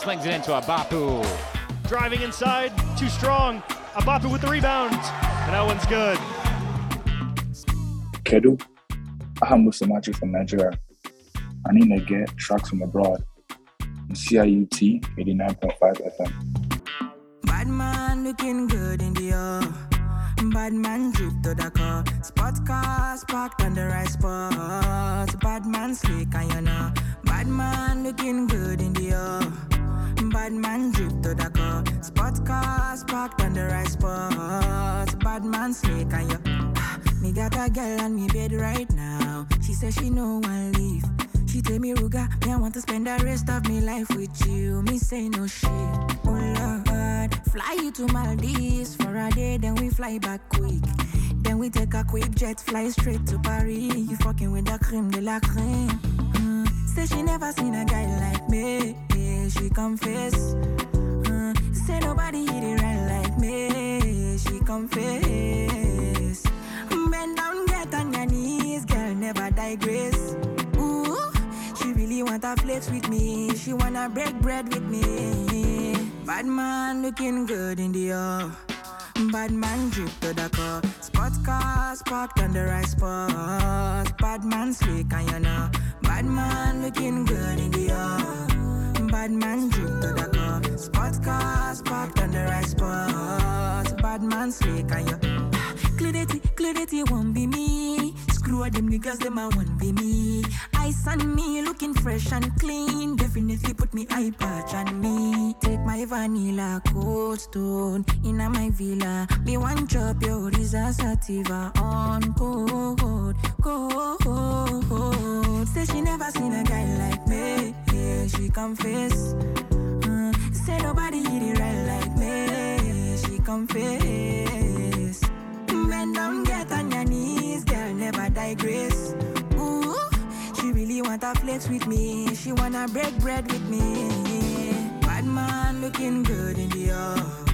slings it into Agbapu. Driving inside, too strong. Agbapu with the rebound. And that one's good. Kedu, I'm Somachi from Nigeria. I need to get tracks from abroad. CIUT 89.5 FM. Bad man looking good in the air. Bad man drip to the car. Spot cars parked on the right spot. Bad man slick and you know. Bad man looking good in the air. Bad man drip to the car. Spot cars parked on the right spot. Bad man slick and you. Ah, me got a girl on me bed right now. She says she no one leave. She tell me, Ruga, me I want to spend the rest of me life with you. Me say no shit. Oh Lord, fly you to Maldives for a day, then we fly back quick. Then we take a quick jet, fly straight to Paris. You fucking with the creme de la creme. Say she never seen a guy like me. She confess. Mm. Say nobody hit it right like me. She confess. Bend down, get on your knees, girl, never digress. Ooh, she really wanna flex with me. She wanna break bread with me. Bad man looking good in the air. Bad man drip to the car. Spot cars parked on the right spot. Bad man slick and you know. Bad man looking good in the air. Bad man drip to the car. Spot cars parked on the right spot. Bad man slick and. Clarity, clarity won't be me. Screw them niggas, them I won't be me. Ice on me, looking fresh and clean. Definitely put me eye patch on me. Take my vanilla cold stone in my villa. Me one drop your Risa Sativa on code, code. Say she never seen a guy like me. Yeah, she confess. Uh, say nobody hit it right like me. She confess. Bend down, get on your knees, girl, never digress. Ooh, she really wanna flex with me. She wanna break bread with me. Bad man looking good in the air.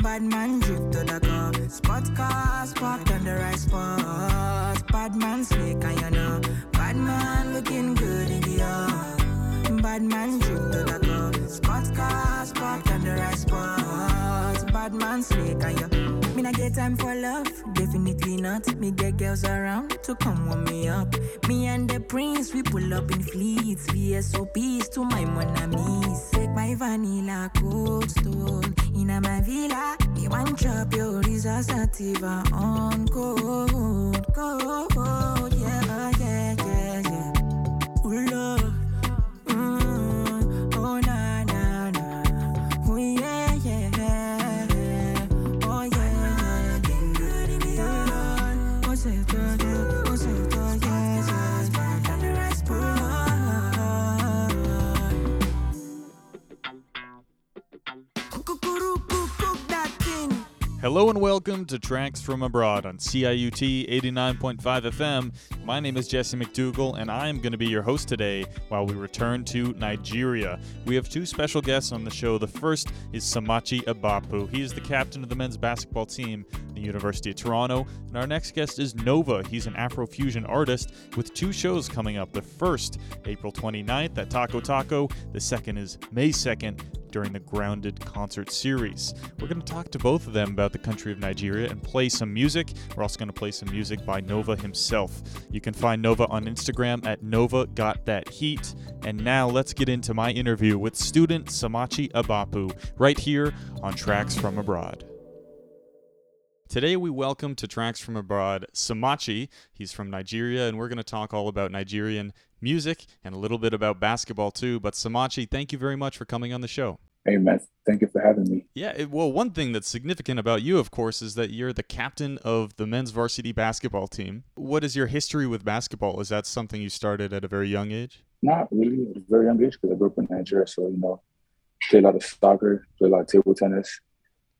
Bad man drip to the car. Spot cars parked on the right spot. Bad man slick and you know. Bad man looking good in the air. Bad man drip to the car. Spot cars parked on the right spot. Bad man slick and you. Me not get time for love, definitely not. Me get girls around to come warm me up. Me and the prince, we pull up in fleets. VSOPs to my monamis. Take my vanilla cold stone in a my villa. Me one drop your Risa Sativa on code, code. Yeah, yeah, yeah, yeah. Ooh. Hello and welcome to Tracks from Abroad on CIUT 89.5 FM. My name is Jesse McDougall and I am going to be your host today while we return to Nigeria. We have two special guests on the show. The first is Somachi Agbapu. He is the captain of the men's basketball team at the University of Toronto. And our next guest is Nova. He's an Afrofusion artist with two shows coming up. The first, April 29th at Taco Taco. The second is May 2nd during the Grounded concert series. We're going to talk to both of them about the country of Nigeria and play some music. We're also going to play some music by Nova himself. You can find Nova on Instagram at Nova Got That Heat. And now let's get into my interview with student Somachi Agbapu right here on Tracks from Abroad. Today we welcome to Tracks from Abroad Somachi. He's from Nigeria, and we're going to talk all about Nigerian music and a little bit about basketball too. But Somachi, thank you very much for coming on the show. Hey, man, thank you for having me. Yeah, it, well, one thing that's significant about you, of course, is that you're the captain of the men's varsity basketball team. What is your history with basketball? Is that something you started at a very young age? Not really, at a very young age because I grew up in Nigeria. So, you know, play a lot of soccer, play a lot of table tennis.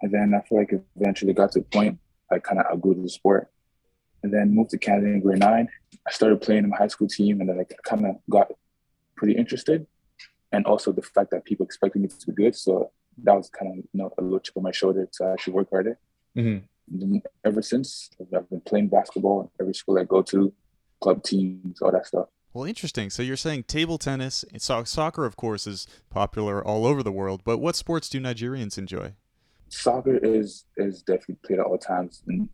And then I feel like eventually got to a point I kind of outgrew the sport. And then moved to Canada in grade nine. I started playing in my high school team and then I kind of got pretty interested. And also the fact that people expected me to be good. So that was kind of, you know, a little chip on my shoulder to actually work harder. Mm-hmm. Ever since, I've been playing basketball in every school I go to, club teams, all that stuff. Well, interesting. So you're saying table tennis, so- soccer, of course, is popular all over the world. But what sports do Nigerians enjoy? Soccer is is definitely played at all times in,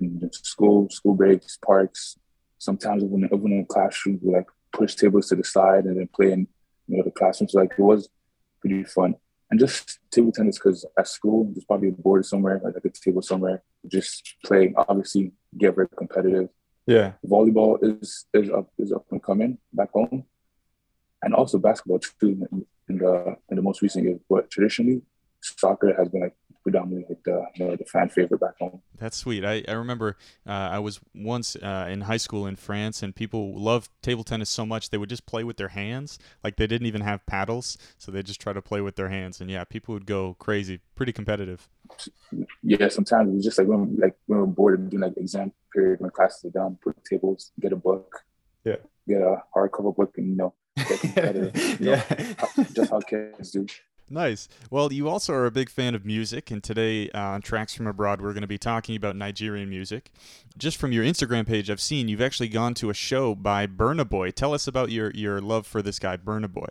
in school, school breaks, parks. Sometimes even even in classrooms, we like push tables to the side and then play in you know the classrooms. Like it was pretty fun. And just table tennis because at school there's probably a board somewhere, like a table somewhere. Just play. Obviously, get very competitive yeah. Volleyball is is up is up and coming back home, and also basketball too in, in the in the most recent years. But traditionally, soccer has been like predominantly the you know, the fan favorite back home. That's sweet. I, I remember uh, I was once uh, in high school in France, and people loved table tennis so much they would just play with their hands. Like they didn't even have paddles, so they just try to play with their hands. And yeah, people would go crazy. Pretty competitive. Yeah, sometimes it's just like when like when we're bored and doing like exam period when classes are done, put tables, get a book, yeah, get a hardcover book, and you know, get competitive. you know, yeah, just how kids do. Nice. Well, you also are a big fan of music, and today uh, on Tracks from Abroad, we're going to be talking about Nigerian music. Just from your Instagram page, I've seen you've actually gone to a show by Burna Boy. Tell us about your, your love for this guy, Burna Boy.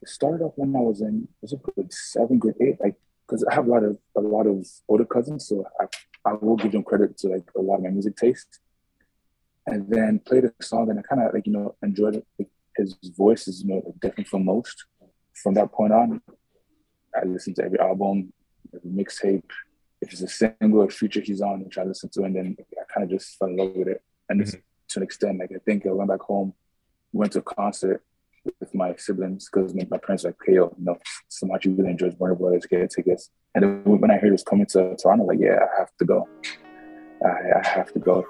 It started off when I was in was it grade seven, grade eight, like because I have a lot of a lot of older cousins, so I, I will give them credit to like a lot of my music taste. And then played a song, and I kind of like you know enjoyed it. His voice is you know different from most. From that point on, I listen to every album, every mixtape. If it's a single or feature he's on, which I listen to, and then I kind of just fell in love with it. And mm-hmm. to an extent, like I think I went back home, went to a concert with my siblings because my parents were like, hey, yo, you know, so much you really enjoys Burna Boy, let's get tickets. And then when I heard he was coming to Toronto, like, yeah, I have to go. I, I have to go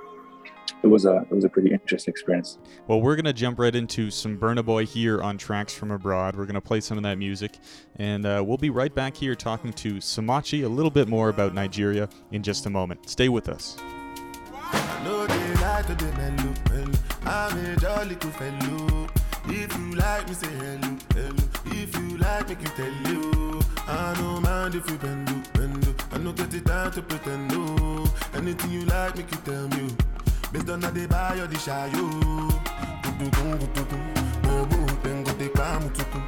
it was a it was a pretty interesting experience. Well, we're gonna jump right into some Burna Boy here on Tracks from Abroad. We're gonna play some of that music, and uh, we'll be right back here talking to Somachi a little bit more about Nigeria in just a moment. Stay with us. If you like me, say hello, hello. If you like, make you tell you. I don't mind if you bend, bend. I don't get it time to pretend, no. Anything you like, make you tell me. Based on the buy or the shy you. Webu, tengo te kamutuku.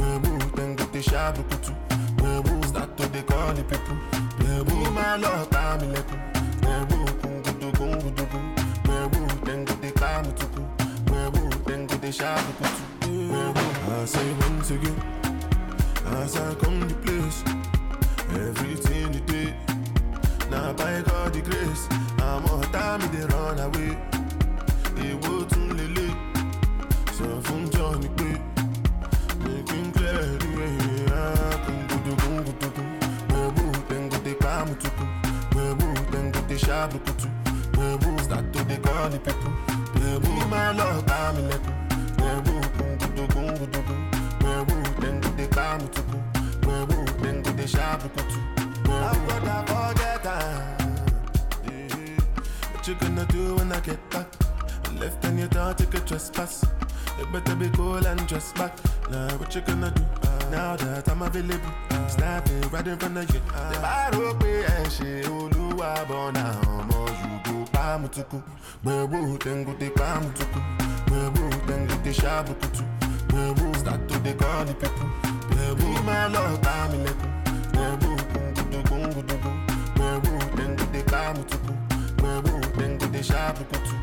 Webu, tengo te shabukutu. Webu, start to the call the people. Webu, my love, time leku. Webu, gudugun, gudugun. Tengo te kamutuku. Webu, tengo te shabukutu. Webu, I say once again. As I come to place, everything you did. By God the grace, I'm all time they run away. Èwo tún lélẹ̀, sọ fún John pé him clear the way. Kungudugun gudugun, webu tengote kamutuku, webu tengote shabukutu, webu start to dey call the people. Webu my love kamilekun, webu kungudugun gudugun, webu tengote kamutuku, webu tengote shabukutu. I've got that forget time. What you gonna do when I get back? I left and you thought you could trespass. You better be cool and dress back. Now what you gonna do? Uh, now that I'm available, uh, snapping right in front of you. Uh, the baro pe ẹṣẹ olúwa bọ̀ náà ọmọ yòókù pàmùtùkù. Gbẹ̀wò tẹ̀ngùtẹ̀ pàmùtùkù. Gbẹ̀wò tẹ̀ngùtẹ̀ ṣàbùkùtù. Gbẹ̀wò start to dey call the people. Gbẹ̀wò máa lọ bá mi lẹ́kùn. Gbẹ̀wò kungudugungudugu. Gbẹ̀wò tẹ̀ngùtẹ̀ pàmùtùkù. Gbẹ̀wò tẹ̀ngùtẹ̀ ṣàbùkùtù.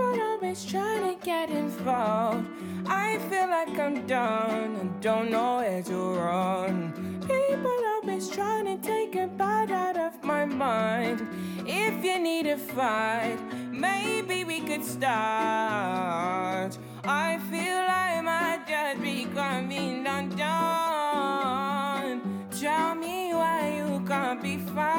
Always trying to get involved. I feel like I'm done and don't know where to run. People always trying to take a bite out of my mind. If you need a fight, maybe we could start. I feel like I might just be coming undone. Tell me why you can't be found.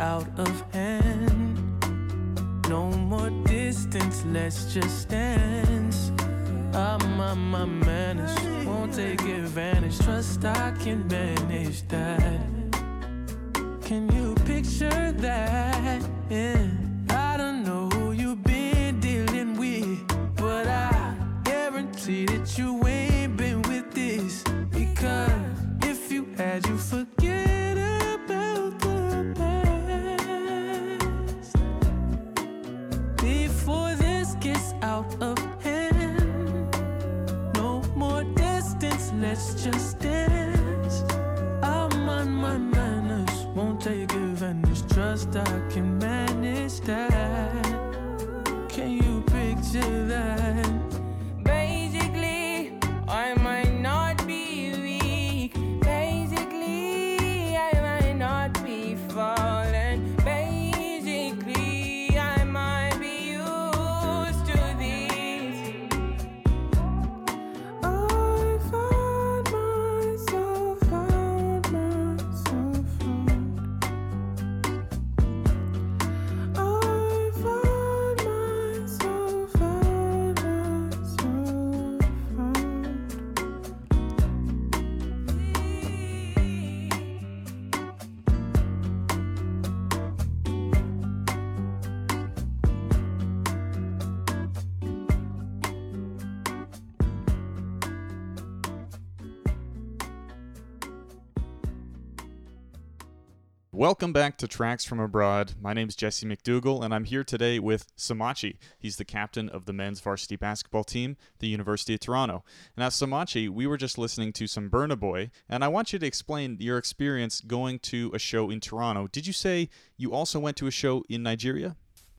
Out of hand, no more distance, let's just dance. Ah, I'm on my manners, won't take advantage. Trust I can manage that. Welcome back to Tracks from Abroad. My name is Jesse McDougall, and I'm here today with Somachi. He's the captain of the men's varsity basketball team, the University of Toronto. Now, Somachi, we were just listening to some Burna Boy, and I want you to explain your experience going to a show in Toronto. Did you say you also went to a show in Nigeria?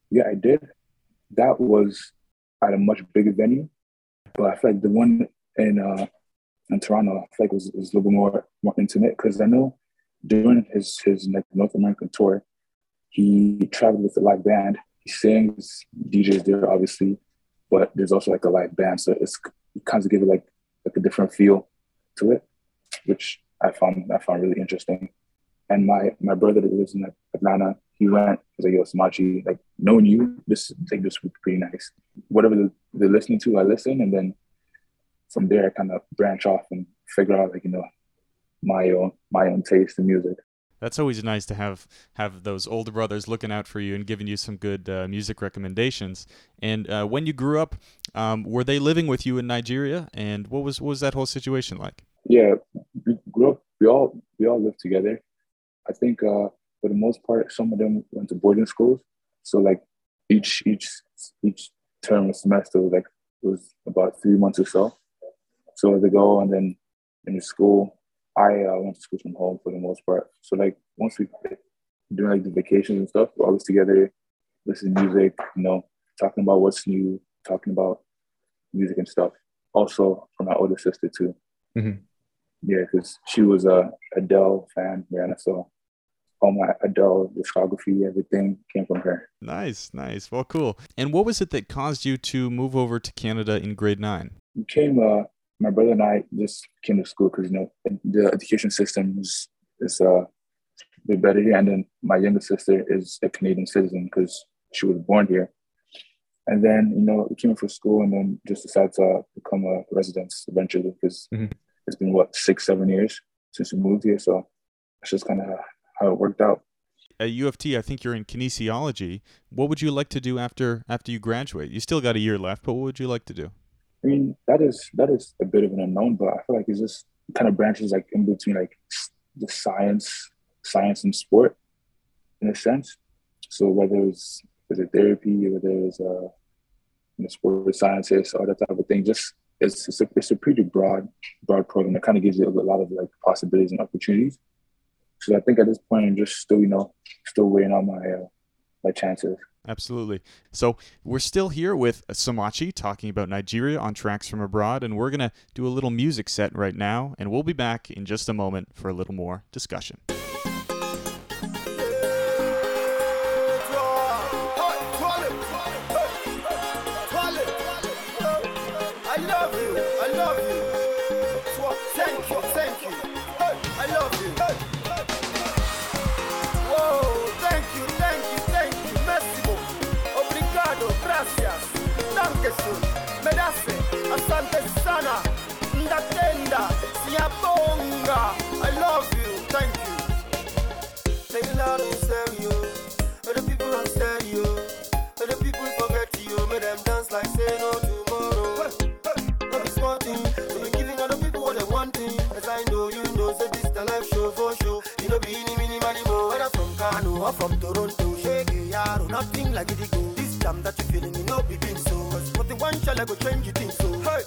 Yeah, I did. That was at a much bigger venue, but I feel like the one in uh in Toronto, I feel like was, was a little bit more more intimate because I know during his his North American tour, he traveled with a live band. He sings, DJs there obviously, but there's also like a live band, so it's it kind of give it like like a different feel to it, which I found I found really interesting. And my my brother that lives in Atlanta, he went. He's like, "Yo, Somachi, like knowing you, this like this would be pretty nice. Whatever they're listening to, I listen, and then from there, I kind of branch off and figure out like you know my own my own taste in music. That's always nice to have have those older brothers looking out for you and giving you some good uh, music recommendations. And uh, when you grew up, um, were they living with you in Nigeria? And what was what was that whole situation like? Yeah, we grew up. We all we all lived together. I think uh, for the most part, some of them went to boarding schools. So like each each each term or semester was like it was about three months or so. So they go and then in the school, I uh, went to school from home for the most part. So like once we doing like the vacations and stuff, we're always together, listening to music, you know, talking about what's new, talking about music and stuff. Also for my older sister too. Mhm. Yeah, because she was a Adele fan, yeah, so all my Adele discography, everything came from her. Nice, nice. Well, cool. And what was it that caused you to move over to Canada in grade nine? We came, uh, my brother and I just came to school because, you know, the education system is, is uh, a bit better here. And then my younger sister is a Canadian citizen because she was born here. And then, you know, we came for school and then just decided to become a resident eventually because mm-hmm. it's been, what, six, seven years since we moved here. So it's just kind of how it worked out. At U of T, I think you're in kinesiology. What would you like to do after after you graduate? You still got a year left, but what would you like to do? I mean, that is that is a bit of an unknown, but I feel like it's just kind of branches like in between like the science, science and sport, in a sense. So whether it's is it therapy, whether it's a you know, sport sciences, or that type of thing, just it's it's a, it's a pretty broad broad program that kind of gives you a lot of like possibilities and opportunities. So I think at this point, I'm just still, you know, still waiting on my uh, my chances. Absolutely. So we're still here with Somachi talking about Nigeria on tracks from abroad, and we're gonna do a little music set right now, and we'll be back in just a moment for a little more discussion. Siyabonga i love you thank you. It loud and stereo the people on stereo the people forget you. Make them dance like say no tomorrow. Not be smarting So be giving other people what they wanting As I know you know Say this the life show for show. You know be any mini money more Whether from Kano or from Toronto Shake it, yaro Nothing like it go. This jam that you feeling You know be been so. Cause what the one shall I go change it in so? Hey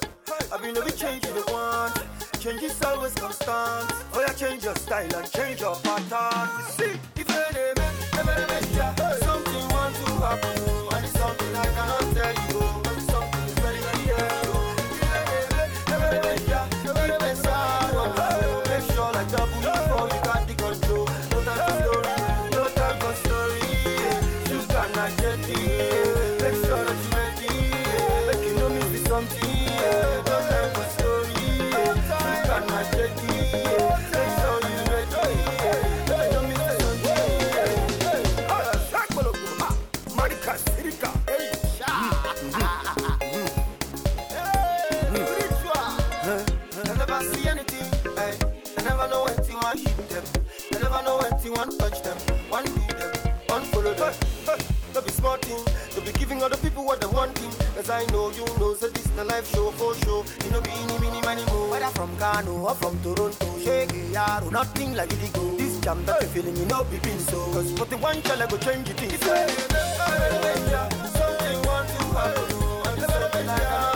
I mean, every change you want. Change is always constant. Oh, yeah, change your style and change your pattern. See, if you never, never, never, something want to happen, I know you know, so this the life show for show. You know, be any mini money more. Whether from Kano or from Toronto, shake it, yaro, nothing like it go. This jam that you feeling, you know, be been so. Cause for the one shall I go change it. If something want to happen, and it's something like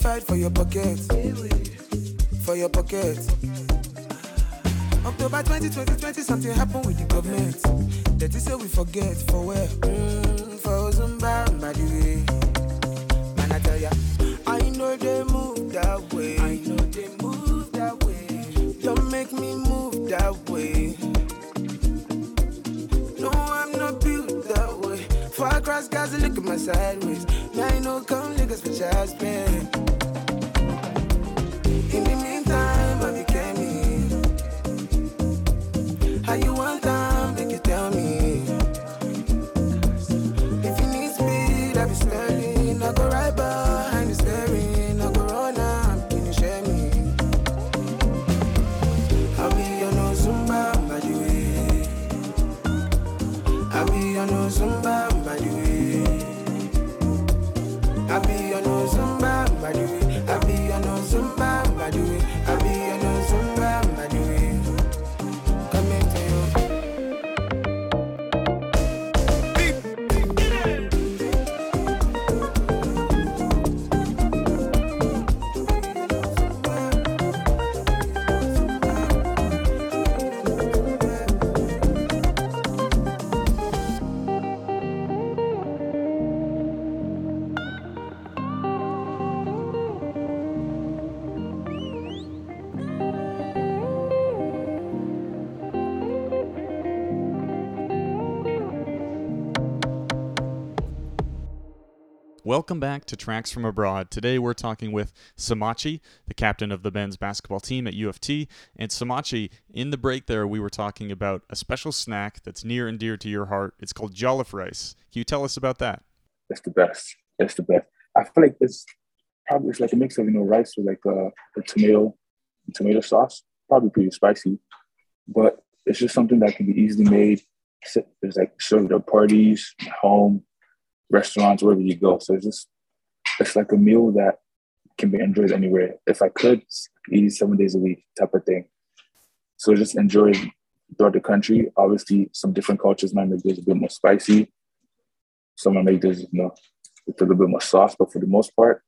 fight for your pocket, for your pocket. October 20, 2020, something happened with the government. That is say we forget for where? Mm, Far across Gaza, look at my sideways. Me, I know come niggas for child's play. Welcome back to Tracks from Abroad. Today we're talking with Somachi, the captain of the men's basketball team at U of T. And Somachi, in the break there, we were talking about a special snack that's near and dear to your heart. It's called jollof rice. Can you tell us about that? It's the best. It's the best. I feel like it's probably it's like a mix of you know rice with like uh, a tomato, tomato sauce. Probably pretty spicy, but it's just something that can be easily made. There's like served at parties, home, restaurants, wherever you go. So it's just it's like a meal that can be enjoyed anywhere. If I could eat seven days a week, type of thing. So just enjoy throughout the country. Obviously, some different cultures might make this a bit more spicy. Some might make this, you know, a little bit more sauce. But for the most part,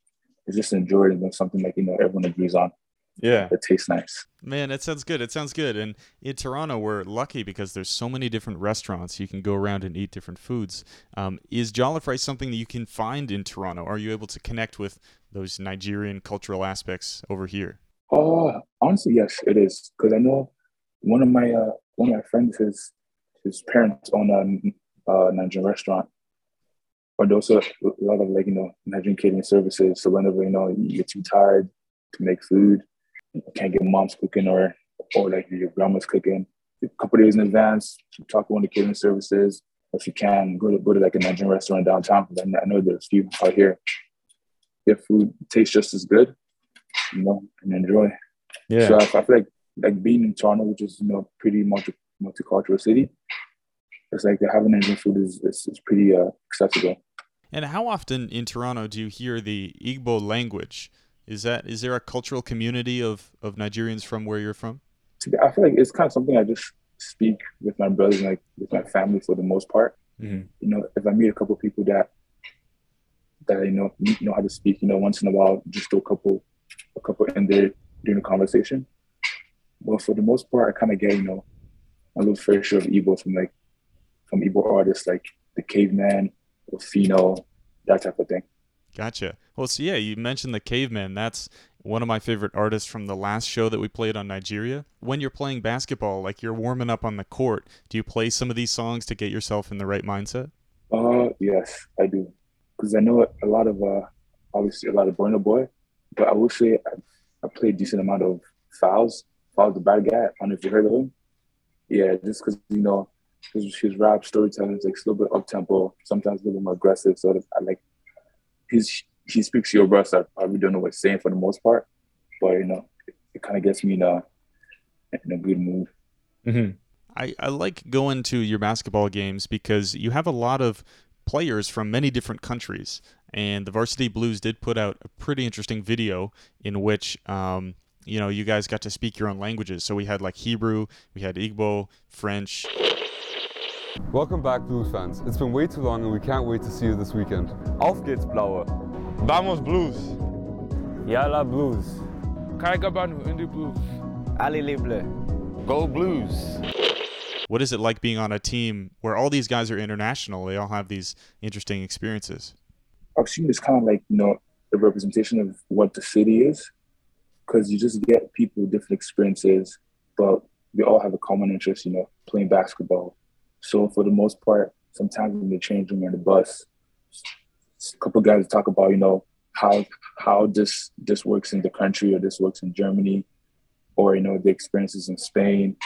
it's just enjoyed and something like you know everyone agrees on. Yeah. It tastes nice. Man, it sounds good. It sounds good. And in Toronto, we're lucky because there's so many different restaurants. You can go around and eat different foods. Um, is jollof rice something that you can find in Toronto? Are you able to connect with those Nigerian cultural aspects over here? Oh, honestly, yes, it is. Because I know one of my uh, one of my friends, his his parents own a, a Nigerian restaurant, but also a lot of like you know Nigerian catering services. So whenever you know you get too tired to make food, can't get mom's cooking or or like your grandma's cooking. A couple days in advance, talk to one of the catering services. If you can, go to go to like a Nigerian restaurant downtown. Because I know there's a few out here. Their food tastes just as good, you know, and enjoy. Yeah. So I, I feel like like being in Toronto, which is you know pretty multi multicultural city, it's like having Indian food is is, is pretty uh, accessible. And how often in Toronto do you hear the Igbo language? Is that is there a cultural community of, of Nigerians from where you're from? I feel like it's kind of something I just speak with my brothers and like with my family for the most part. Mm-hmm. You know, if I meet a couple people that that I know know how to speak, you know, once in a while, just do a couple a couple in there during the conversation. But for the most part, I kind of get you know a little fair share of Igbo from like from Igbo artists like the Cavemen or Phyno, that type of thing. Gotcha. Well, so yeah, you mentioned the Cavemen. That's one of my favorite artists from the last show that we played on Nigeria. When you're playing basketball, like you're warming up on the court, do you play some of these songs to get yourself in the right mindset? Uh, yes, I do, because I know a lot of uh, obviously a lot of Burna Boy, but I will say I, I play a decent amount of Falz. Falz the bad guy. I don't know if you heard of him. Yeah, just because you know his, his rap storytelling is like a little bit up tempo, sometimes a little bit more aggressive. So I like his he speaks Yoruba, so I probably don't know what he's saying for the most part, but you know, it, it kind of gets me in a in a good mood. Mm-hmm. I, I like going to your basketball games because you have a lot of players from many different countries. And the Varsity Blues did put out a pretty interesting video in which, um, you know, you guys got to speak your own languages. So we had like Hebrew, we had Igbo, French. Welcome back, Blues fans. It's been way too long and we can't wait to see you this weekend. Auf geht's, Blaue. Vamos, Blues. Yalla Blues. Kaigabanu in the Blues. Ali Lible. Go Blues. What is it like being on a team where all these guys are international? They all have these interesting experiences. Our team is kind of like, you know, the representation of what the city is, because you just get people with different experiences, but we all have a common interest, you know, playing basketball. So for the most part, sometimes when they change room on the bus, a couple guys talk about, you know, how how this this works in the country or this works in Germany, or you know the experiences in Spain,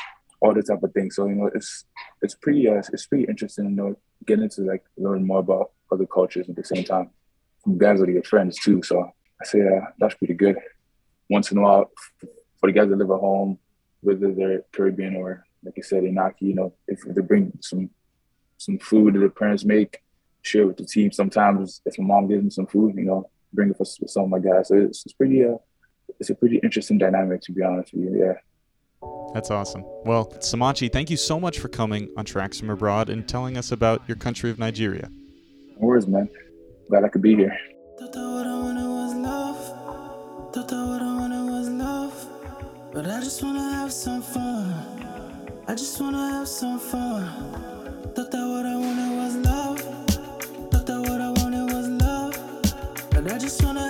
all this type of thing. So you know it's it's pretty uh, it's pretty interesting, you know, getting to like learn more about other cultures at the same time. Guys are your friends too. So I say uh, that's pretty good. Once in a while, for the guys that live at home, whether they're Caribbean or like you said, Inaki, you know, if they bring some some food that their parents make, share with the team. Sometimes if my mom gives me some food, you know, bring it for some of my guys. So it's, it's pretty uh it's a pretty interesting dynamic to be honest with you. Yeah. That's awesome. Well, Somachi, thank you so much for coming on Tracks from Abroad and telling us about your country of Nigeria. No worries, man. Glad I could be here. But I just wanna have some fun. I just wanna have some fun. Just wanna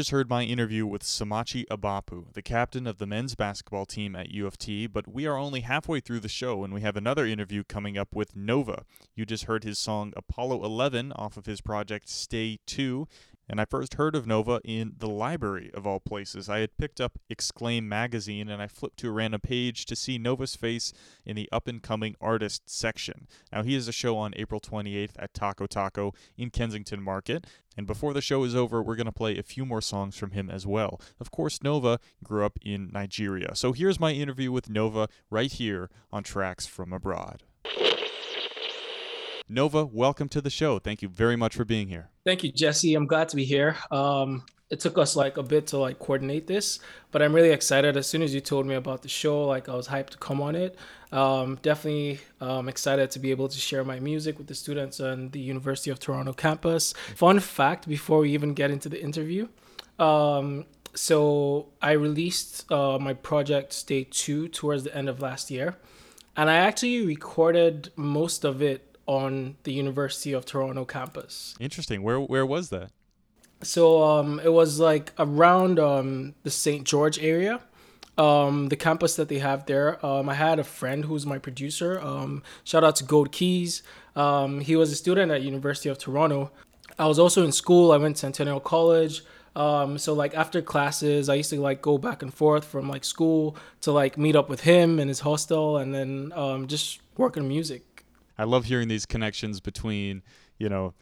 just heard my interview with Somachi Agbapu, the captain of the men's basketball team at U of T, but we are only halfway through the show and we have another interview coming up with Nova. You just heard his song Apollo 11 off of his project Stay 2, and I first heard of Nova in the library of all places. I had picked up Exclaim magazine and I flipped to a random page to see Nova's face in the up and coming artist section. Now, he has a show on April 28th at Taco Taco in Kensington Market. And before the show is over, we're going to play a few more songs from him as well. Of course, Nova grew up in Nigeria. So here's my interview with Nova right here on Tracks from Abroad. Nova, welcome to the show. Thank you very much for being here. Thank you, Jesse. I'm glad to be here. Um, it took us like a bit to like coordinate this, but I'm really excited. As soon as you told me about the show, like I was hyped to come on it. Um, definitely um, excited to be able to share my music with the students on the University of Toronto campus. Fun fact before we even get into the interview. Um, so I released uh, my project Stay 2 towards the end of last year, and I actually recorded most of it on the University of Toronto campus. Interesting. Where where was that? So um, it was like around um, the St. George area, um, the campus that they have there. Um, I had a friend who's my producer. Um, shout out to Gold Keys. Um, he was a student at University of Toronto. I was also in school. I went to Centennial College. Um, so like after classes, I used to like go back and forth from like school to like meet up with him in his hostel and then um, just work on music. I love hearing these connections between, you know,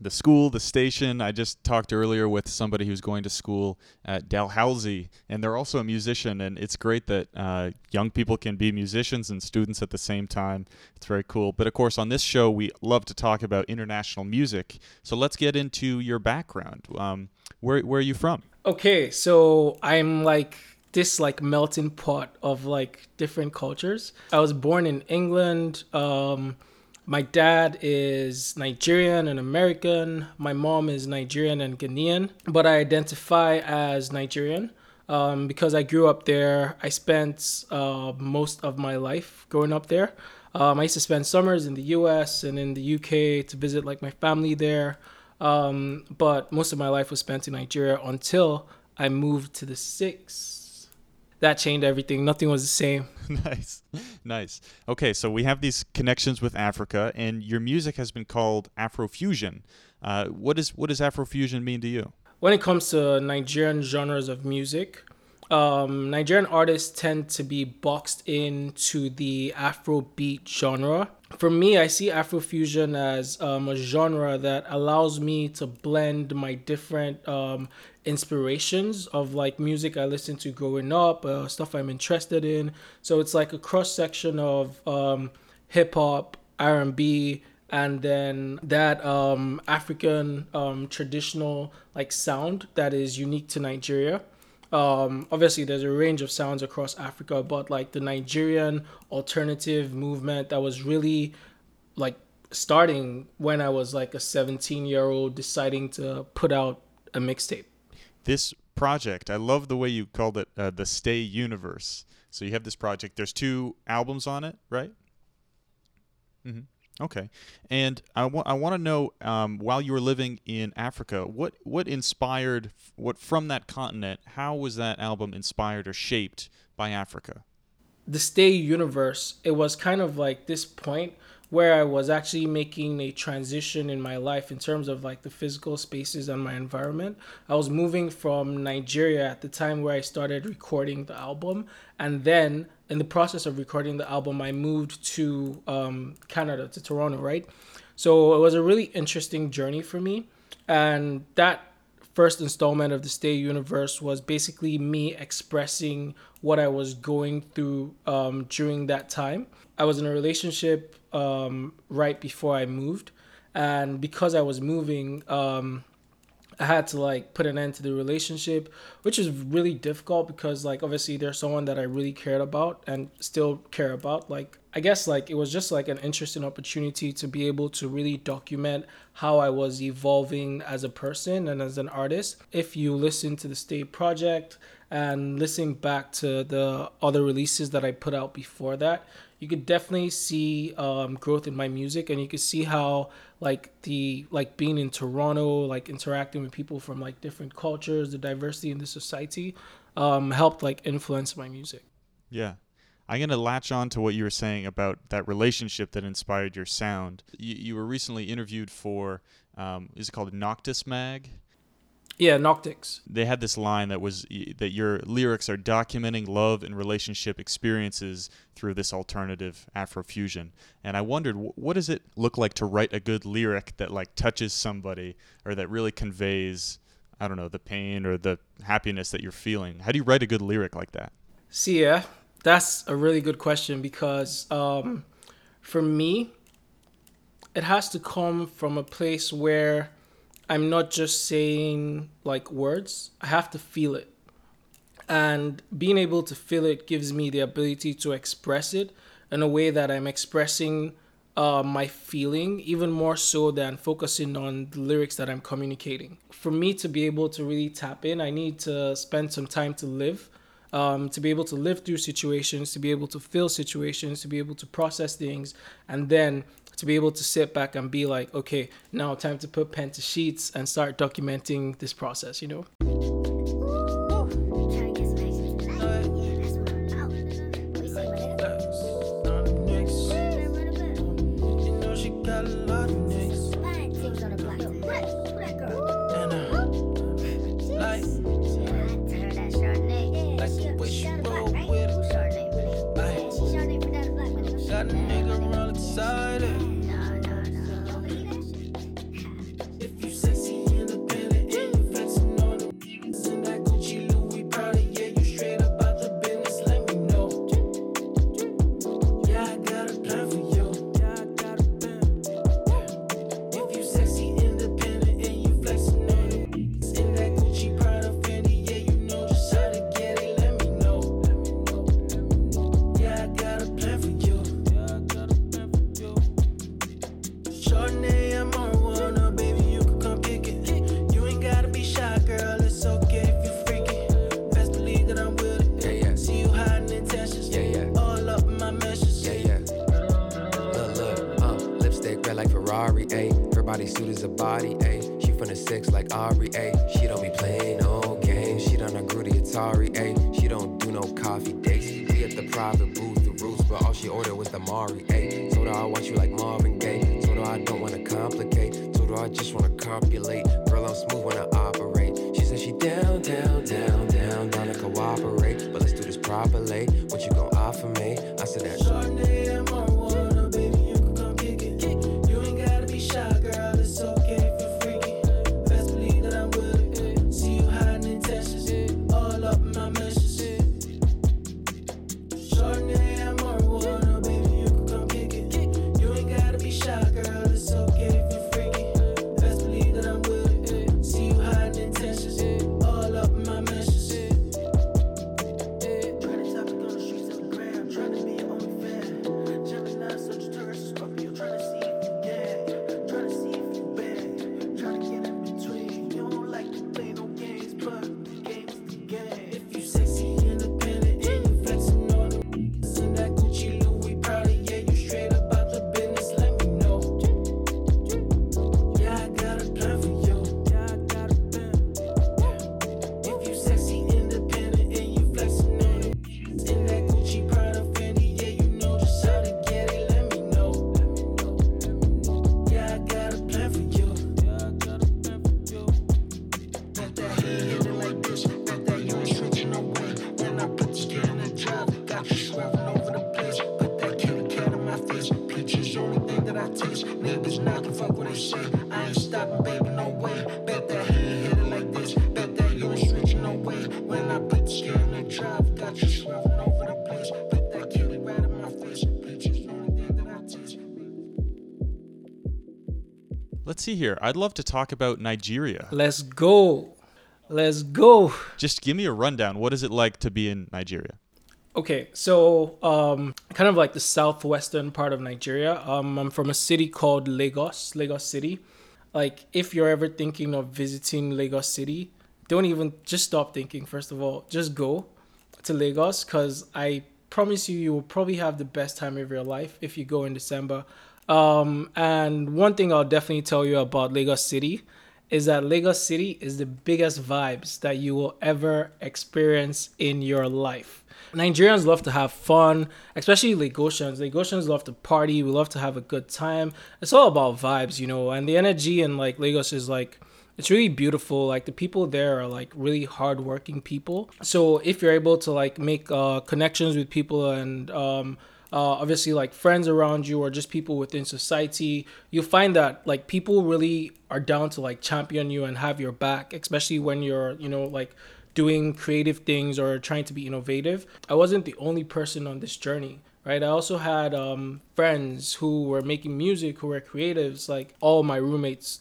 the school, the station. I just talked earlier with somebody who's going to school at Dalhousie, and they're also a musician. And it's great that uh, young people can be musicians and students at the same time. It's very cool. But of course, on this show, we love to talk about international music. So let's get into your background. Um, where where are you from? Okay, so I'm like this like melting pot of like different cultures. I was born in England. Um, my dad is Nigerian and American. My mom is Nigerian and Ghanaian, but I identify as Nigerian um, because I grew up there. I spent uh, most of my life growing up there. Um, I used to spend summers in the US and in the UK to visit like my family there. Um, but most of my life was spent in Nigeria until I moved to the six that changed everything. Nothing was the same. nice, nice. Okay, so we have these connections with Africa, and your music has been called Afrofusion. Uh, what is what does Afrofusion mean to you? When it comes to Nigerian genres of music, um, Nigerian artists tend to be boxed into the Afrobeat genre. For me, I see Afrofusion as um, a genre that allows me to blend my different um, inspirations of like music I listened to growing up, uh, stuff I'm interested in. So it's like a cross section of um, hip hop, R and B, and then that um, African um, traditional like sound that is unique to Nigeria. Um, obviously, there's a range of sounds across Africa, but like the Nigerian alternative movement that was really like starting when I was like a 17 year old deciding to put out a mixtape. This project, I love the way you called it uh, the Stay Universe. So you have this project. There's two albums on it, right? Mm-hmm. Okay, and I want I want to know um, while you were living in Africa, what what inspired what from that continent? How was that album inspired or shaped by Africa? The Stay Universe. It was kind of like this point where I was actually making a transition in my life in terms of like the physical spaces and my environment. I was moving from Nigeria at the time where I started recording the album, and then in the process of recording the album, I moved to um, Canada, to Toronto, right? So it was a really interesting journey for me, and that first installment of the Stay Universe was basically me expressing what I was going through um, during that time. I was in a relationship um, right before I moved, and because I was moving, um, I had to like put an end to the relationship, which is really difficult because like obviously there's someone that I really cared about and still care about. Like I guess like it was just like an interesting opportunity to be able to really document how I was evolving as a person and as an artist. If you listen to the Stay Project and listening back to the other releases that I put out before that, you could definitely see um, growth in my music and you could see how like the like being in toronto like interacting with people from like different cultures the diversity in the society um, helped like influence my music. Yeah. I'm going to latch on to what you were saying about that relationship that inspired your sound. You, you were recently interviewed for um, is it called noctis mag Yeah, Noctis. They had this line that was that your lyrics are documenting love and relationship experiences through this alternative Afrofusion. And I wondered, what does it look like to write a good lyric that like touches somebody or that really conveys, I don't know, the pain or the happiness that you're feeling? How do you write a good lyric like that? See, yeah, that's a really good question because um, for me, it has to come from a place where I'm not just saying like words, I have to feel it. And being able to feel it gives me the ability to express it in a way that I'm expressing uh, my feeling even more so than focusing on the lyrics that I'm communicating. For me to be able to really tap in, I need to spend some time to live. Um, to be able to live through situations, to be able to feel situations, to be able to process things, and then to be able to sit back and be like, okay, now time to put pen to sheets and start documenting this process, you know? Let's see here. I'd love to talk about Nigeria. Let's go. Let's go. Just give me a rundown. What is it like to be in Nigeria? Okay, so um, kind of like the southwestern part of Nigeria. Um, I'm from a city called Lagos, Lagos City. Like, if you're ever thinking of visiting Lagos City, don't even just stop thinking. First of all, just go to Lagos because I promise you, you will probably have the best time of your life if you go in December. Um, and one thing I'll definitely tell you about Lagos City is that Lagos City is the biggest vibes that you will ever experience in your life. Nigerians love to have fun, especially Lagosians. Lagosians love to party. We love to have a good time. It's all about vibes, you know. And the energy in like Lagos is like it's really beautiful. Like the people there are like really hardworking people. So if you're able to like make uh, connections with people and um, uh, obviously like friends around you or just people within society, you'll find that like people really are down to like champion you and have your back, especially when you're you know like doing creative things or trying to be innovative. I wasn't the only person on this journey right? I also had um, friends who were making music, who were creatives. Like all my roommates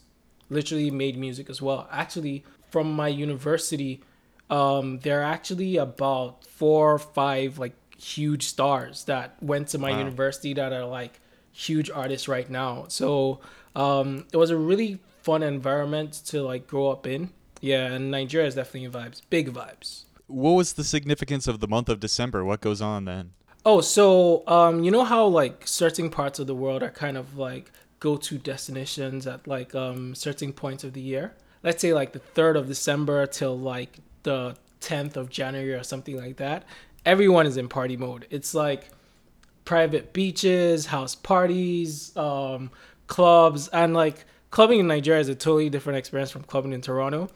literally made music as well. Actually, from my university, um, there are actually about four or five like huge stars that went to my wow. university that are like huge artists right now. So um, it was a really fun environment to like grow up in. Yeah, and Nigeria is definitely vibes, big vibes. What was the significance of the month of December? What goes on then? Oh, so um, you know how like certain parts of the world are kind of like go-to destinations at like um certain points of the year. Let's say like the third of December till like the tenth of January or something like that. Everyone is in party mode. It's like private beaches, house parties, um, clubs, and like clubbing in Nigeria is a totally different experience from clubbing in Toronto.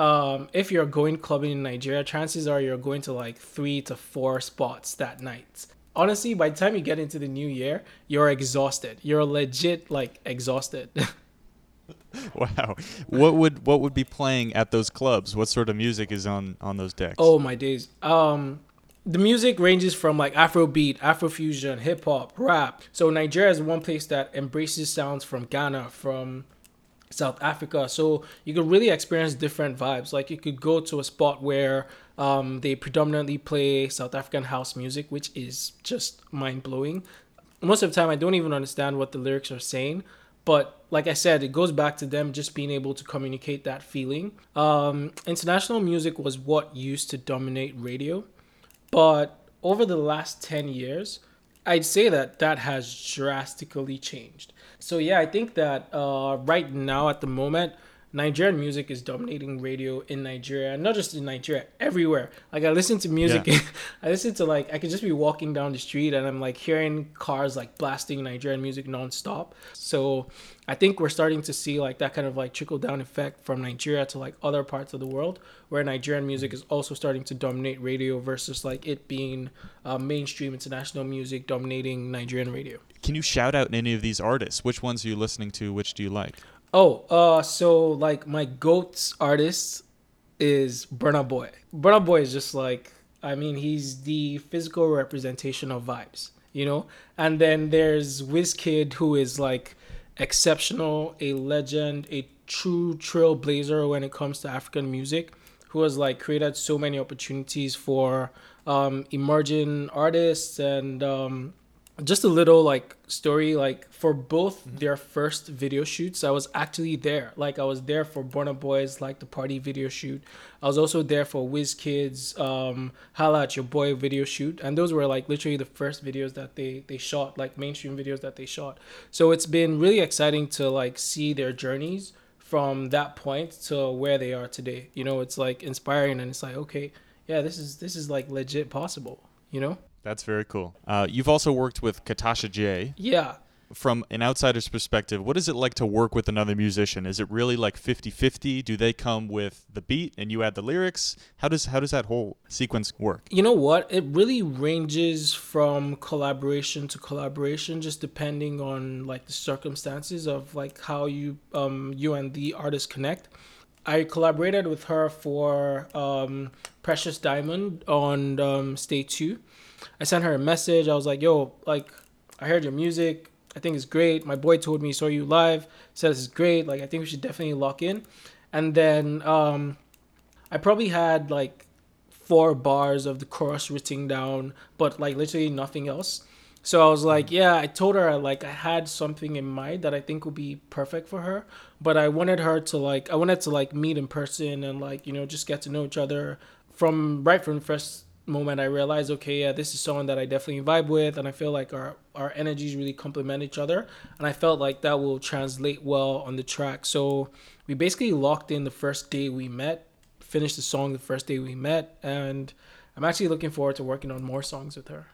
Um, if you're going clubbing in Nigeria, chances are you're going to like three to four spots that night. Honestly, by the time you get into the new year, you're exhausted. You're legit like exhausted. wow. What would what would be playing at those clubs? What sort of music is on on those decks? Oh my days. Um the music ranges from like Afrobeat, Afrofusion, hip hop, rap. So Nigeria is one place that embraces sounds from Ghana, from South Africa. So you could really experience different vibes. Like you could go to a spot where um, they predominantly play South African house music, which is just mind blowing. Most of the time, I don't even understand what the lyrics are saying. But like I said, it goes back to them just being able to communicate that feeling. Um, international music was what used to dominate radio. But over the last 10 years, I'd say that that has drastically changed. So yeah, I think that uh, right now at the moment, Nigerian music is dominating radio in Nigeria, not just in Nigeria, everywhere. Like I listen to music, yeah. I listen to like I could just be walking down the street and I'm like hearing cars like blasting Nigerian music nonstop. So I think we're starting to see like that kind of like trickle down effect from Nigeria to like other parts of the world, where Nigerian music is also starting to dominate radio versus like it being uh, mainstream international music dominating Nigerian radio. Can you shout out any of these artists? Which ones are you listening to? Which do you like? Oh, uh, so like my goats artist is Burna Boy. Burna Boy is just like I mean he's the physical representation of vibes, you know. And then there's Wizkid who is like exceptional, a legend, a true trailblazer when it comes to African music, who has like created so many opportunities for um, emerging artists and um, just a little like story like for both their first video shoots i was actually there. Like i was there for Burna Boy's like the party video shoot. I was also there for Wizkid's um holla at your boy video shoot. And those were like literally the first videos that they they shot like mainstream videos that they shot. So it's been really exciting to like see their journeys from that point to where they are today. You know it's like inspiring and it's like okay yeah this is this is like legit possible you know that's very cool. Uh, you've also worked with Katasha J. Yeah. From an outsider's perspective, what is it like to work with another musician? Is it really like 50-50? Do they come with the beat and you add the lyrics? How does how does that whole sequence work? You know what? It really ranges from collaboration to collaboration, just depending on like the circumstances of like how you um you and the artist connect. I collaborated with her for um, Precious Diamond on um, Stay 2 I sent her a message. I was like, yo, like, I heard your music. I think it's great. My boy told me saw you live. Said is great. Like, I think we should definitely lock in. And then um, I probably had like four bars of the chorus written down, but like literally nothing else. So I was like, yeah, I told her like I had something in mind that I think would be perfect for her, but I wanted her to like I wanted to like meet in person and like, you know, just get to know each other from right from the first moment I realized, okay, yeah, this is someone that I definitely vibe with, and I feel like our our energies really complement each other, and I felt like that will translate well on the track. So we basically locked in the first day we met, finished the song the first day we met, and I'm actually looking forward to working on more songs with her.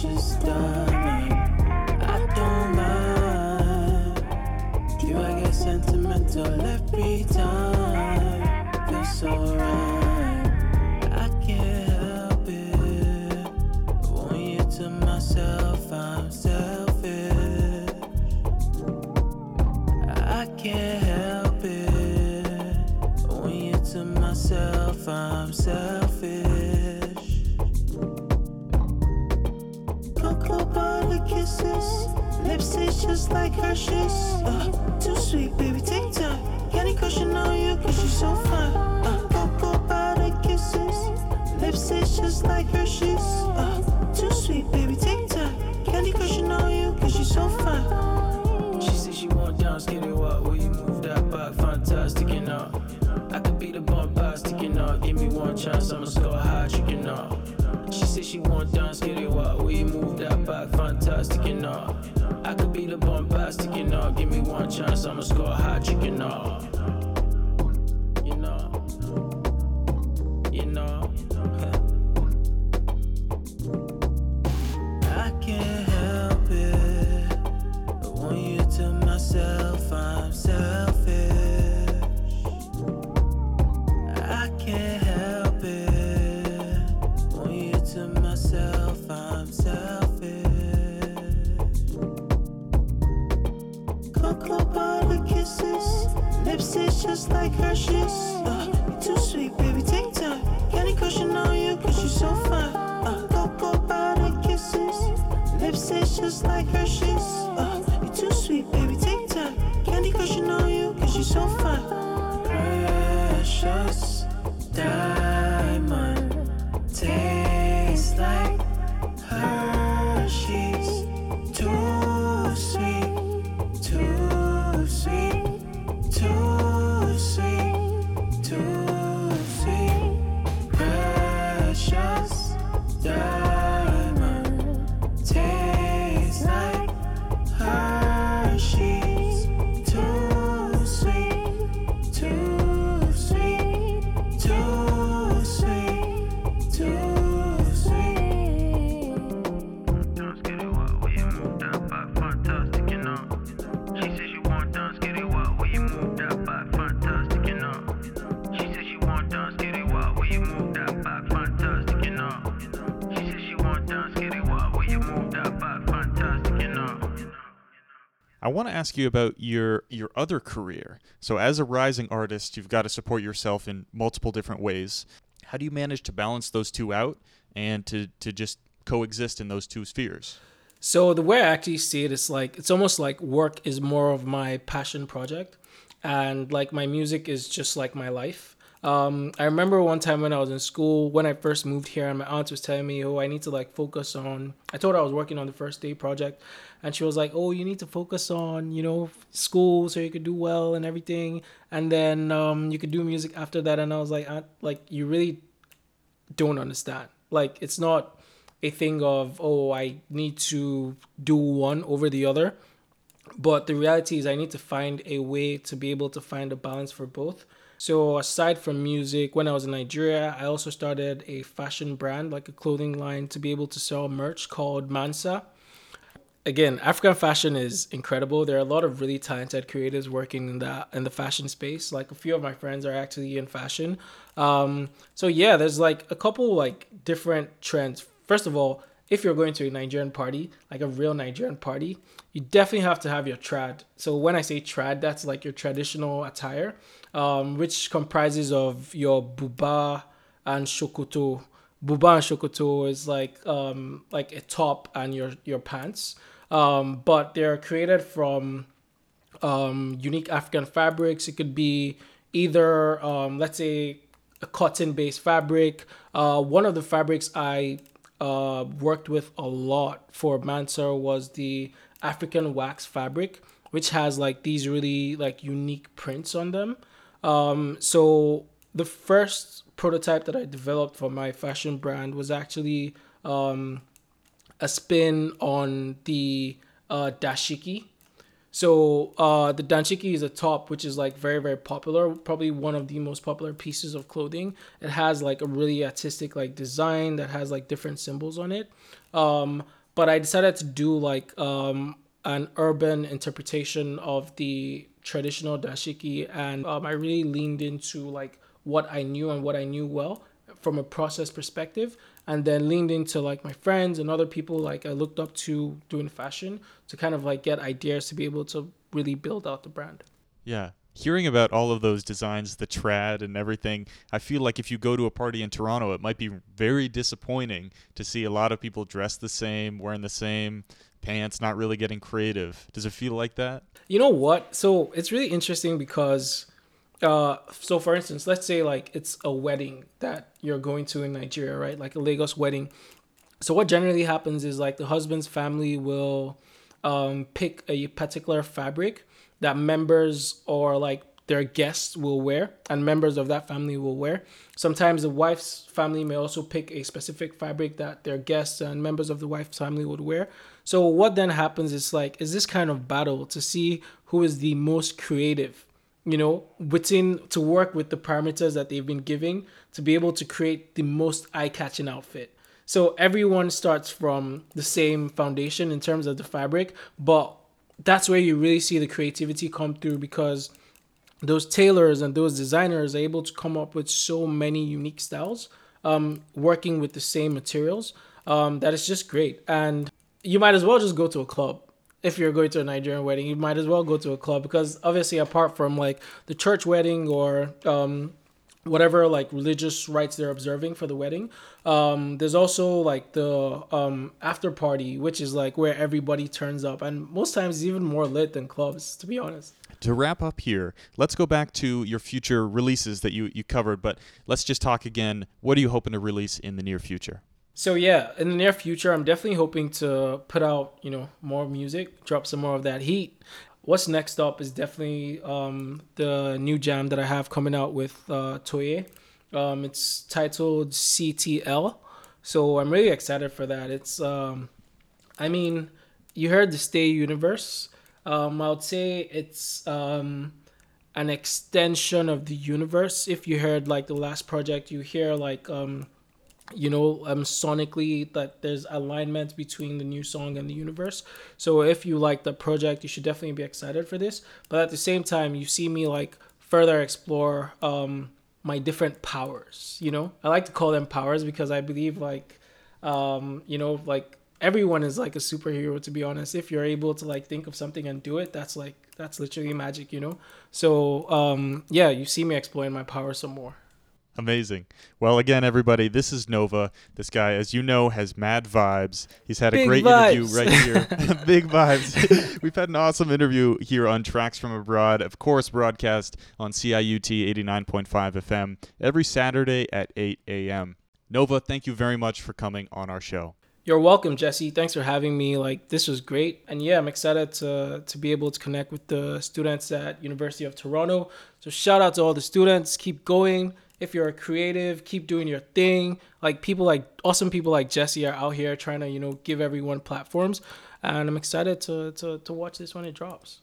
Precious diamond. I don't mind. You, I get sentimental every time. Feels so kisses, lips taste just like Hershey's. Uh, too sweet, baby, take time. Candy crushing on you, cause you're so fine. Uh, cocoa butter kisses, lips taste just like Hershey's. Uh, too sweet, baby, take time. Candy crushing on you, cause you're so fine. She said she want down, skinny walk. Will you move that back? Fantastic, you know. I could be the bombastic, you know. Give me one chance, I'ma score high, you know. She said she want skinny walk. Will you move that back? Fantastic, you know. Bombastic, you know. Give me one chance, I'ma score high, you know. Like Hershey's. Uh, too sweet, baby, take time. Candy crushing on you, cause you're so fine. Uh, cocoa butter kisses, lips taste just like Hershey's. Uh, you're too sweet, baby, take time. Candy crushing on you, cause you're so fine. Precious diamond I want to ask you about your your other career. So as a rising artist, you've got to support yourself in multiple different ways. How do you manage to balance those two out and to to just coexist in those two spheres? So the way I actually see it is like it's almost like work is more of my passion project, and like my music is just like my life. Um, I remember one time when I was in school, when I first moved here, and my aunt was telling me, "Oh, I need to like focus on." I told her I was working on the first day project, and she was like, "Oh, you need to focus on you know school so you could do well and everything, and then um, you could do music after that." And I was like, "Aunt, like you really don't understand. Like it's not a thing of oh I need to do one over the other. But the reality is I need to find a way to be able to find a balance for both. So aside from music, when I was in Nigeria, I also started a fashion brand, like a clothing line to be able to sell merch called Mansa. Again, African fashion is incredible. There are a lot of really talented creators working in that in the fashion space. Like a few of my friends are actually in fashion. Um, so yeah, there's like a couple like different trends. First of all, if you're going to a Nigerian party, like a real Nigerian party, you definitely have to have your trad. So when I say trad, that's like your traditional attire, um, which comprises of your buba and shokoto. Buba and shokoto is like um, like a top and your your pants, um, but they're created from um, unique African fabrics. It could be either um, let's say a cotton based fabric. Uh, one of the fabrics I uh, worked with a lot for Mansa was the African wax fabric, which has like these really like unique prints on them. Um, so the first prototype that I developed for my fashion brand was actually um, a spin on the uh, dashiki. So uh, the danshiki is a top, which is like very very popular, probably one of the most popular pieces of clothing. It has like a really artistic like design that has like different symbols on it. Um, but I decided to do like um, an urban interpretation of the traditional dashiki, and um, I really leaned into like what I knew and what I knew well from a process perspective and then leaned into like my friends and other people like I looked up to doing fashion to kind of like get ideas to be able to really build out the brand. Yeah. Hearing about all of those designs, the trad and everything, I feel like if you go to a party in Toronto, it might be very disappointing to see a lot of people dressed the same, wearing the same pants, not really getting creative. Does it feel like that? You know what? So it's really interesting because uh so for instance let's say like it's a wedding that you're going to in nigeria right like a lagos wedding so what generally happens is like the husband's family will um pick a particular fabric that members or like their guests will wear and members of that family will wear sometimes the wife's family may also pick a specific fabric that their guests and members of the wife's family would wear so what then happens is like is this kind of battle to see who is the most creative you know, within to work with the parameters that they've been giving to be able to create the most eye-catching outfit. So everyone starts from the same foundation in terms of the fabric, but that's where you really see the creativity come through because those tailors and those designers are able to come up with so many unique styles, um, working with the same materials. Um, that is just great, and you might as well just go to a club if you're going to a Nigerian wedding, you might as well go to a club because obviously, apart from like the church wedding or um, whatever like religious rites they're observing for the wedding, um, there's also like the um, after party, which is like where everybody turns up, and most times even more lit than clubs, to be honest. To wrap up here, let's go back to your future releases that you, you covered, but let's just talk again. What are you hoping to release in the near future? So yeah, in the near future, I'm definitely hoping to put out you know more music, drop some more of that heat. What's next up is definitely um, the new jam that I have coming out with uh, Toye. Um, it's titled CTL, so I'm really excited for that. It's, um, I mean, you heard the Stay Universe. Um, I would say it's um, an extension of the universe. If you heard like the last project, you hear like um, you know um sonically that there's alignment between the new song and the universe. So if you like the project you should definitely be excited for this. But at the same time you see me like further explore um my different powers you know? I like to call them powers because i believe like um you know like everyone is like a superhero to be honest. If you're able to like think of something and do it that's like that's literally magic you know? So um yeah you see me exploring my power some more Amazing. Well, again, everybody, this is Nova. This guy, as you know, has mad vibes. He's had a great vibes. interview right here. Big vibes. We've had an awesome interview here on Tracks from Abroad, of course, broadcast on CIUT 89.5 FM every Saturday at 8 a.m. Nova, thank you very much for coming on our show. You're welcome, Jesse. Thanks for having me. Like this was great, and yeah, I'm excited to to be able to connect with the students at University of Toronto. So shout out to all the students. Keep going. If you're a creative, keep doing your thing. Like people like awesome people like Jesse are out here trying to you know give everyone platforms, and I'm excited to to to watch this when it drops.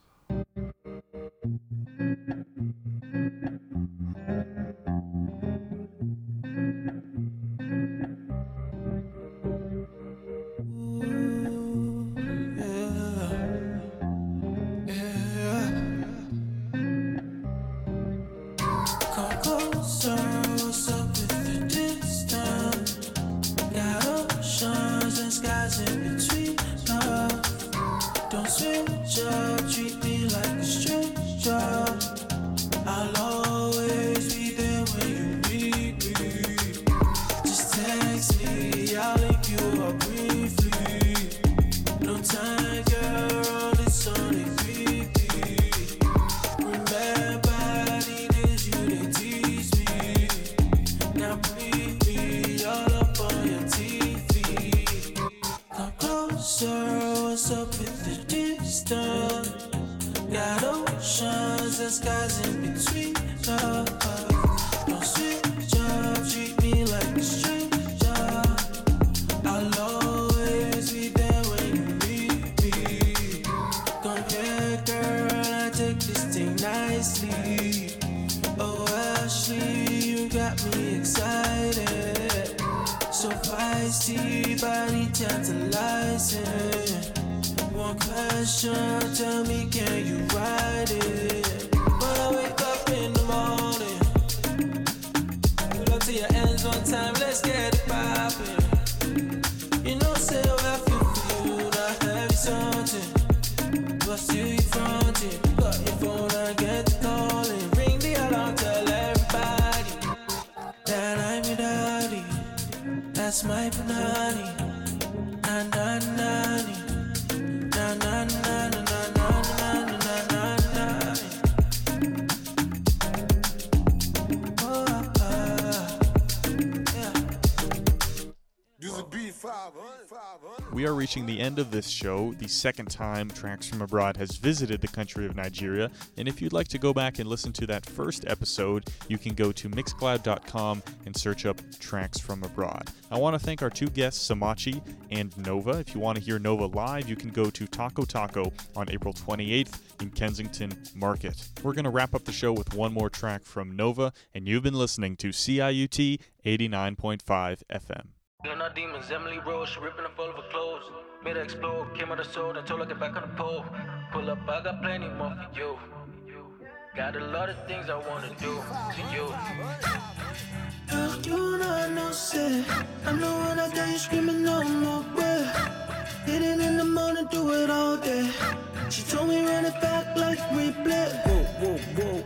The end of this show, the second time Tracks from Abroad has visited the country of Nigeria. And if you'd like to go back and listen to that first episode, you can go to mixcloud.com and search up Tracks from Abroad. I want to thank our two guests, Somachi and Nova. If you want to hear Nova live, you can go to Taco Taco on April 28th in Kensington Market. We're going to wrap up the show with one more track from Nova, and you've been listening to CIUT 89.5 FM. We're not demons, Emily Rose, ripping up all of her clothes. Made her explode, came out of soul, and told her get back on the pole. Pull up, I got plenty more for you. Got a lot of things I wanna do to you. You know I know, say I'm the one that got you screaming no more. Hit it in the morning, do it all day. She told me run it back like replay. Whoa, whoa, whoa.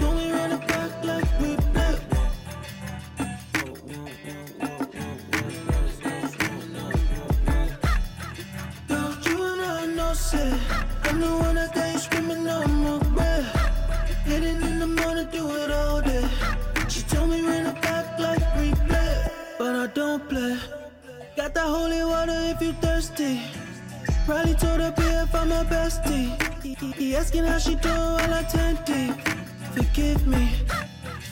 Told me run it back like replay. I'm the one that got you screaming no more, yeah. Hit it in the morning, do it all day. She told me like but I don't play. Got that holy water if you thirsty. Probably told her BF I'm my bestie. He, asking how she doing while I tent deep. Forgive me.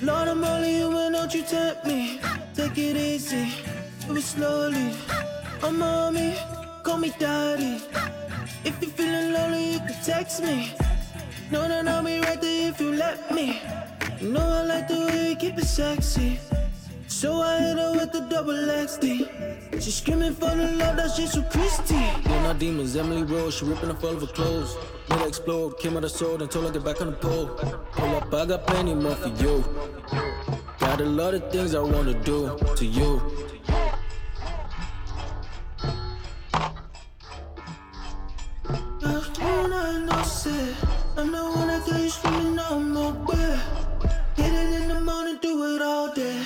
Lord, I'm only human, don't you tempt me. Take it easy, do it slowly. Oh, On me, call me daddy. If you're feeling lonely, you can text me. No, no, no, me right there if you let me. You know I like the way you keep it sexy. So I hit her with the double XD. She screaming for the love that she's so Christy. We're demons, Emily Rose, she ripping off all of her clothes. Made her explode, came out of soul and told her get back on the pole. Pull up, I got plenty more for you. Got a lot of things I wanna do to you. Do it all day.